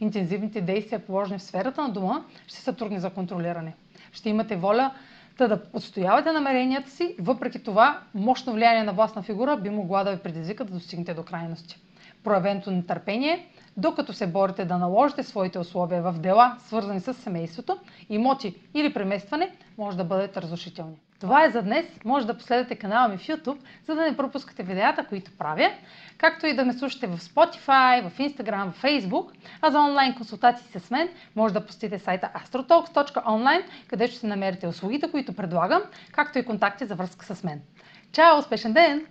интензивните действия, положени в сферата на дома, ще са трудни за контролиране. Ще имате воля да отстоявате намеренията си, въпреки това мощно влияние на властна фигура би могла да ви предизвика да достигнете до крайности. Проявеното нетърпение докато се борите да наложите своите условия в дела, свързани с семейството, имоти или преместване, може да бъдете разрушителни. Това е за днес. Може да последвате канала ми в YouTube, за да не пропускате видеята, които правя, както и да ме слушате в Spotify, в Instagram, в Facebook. А за онлайн консултации с мен може да посетите сайта astrotalks.online, където ще намерите услугите, които предлагам, както и контакти за връзка с мен. Чао! Успешен ден!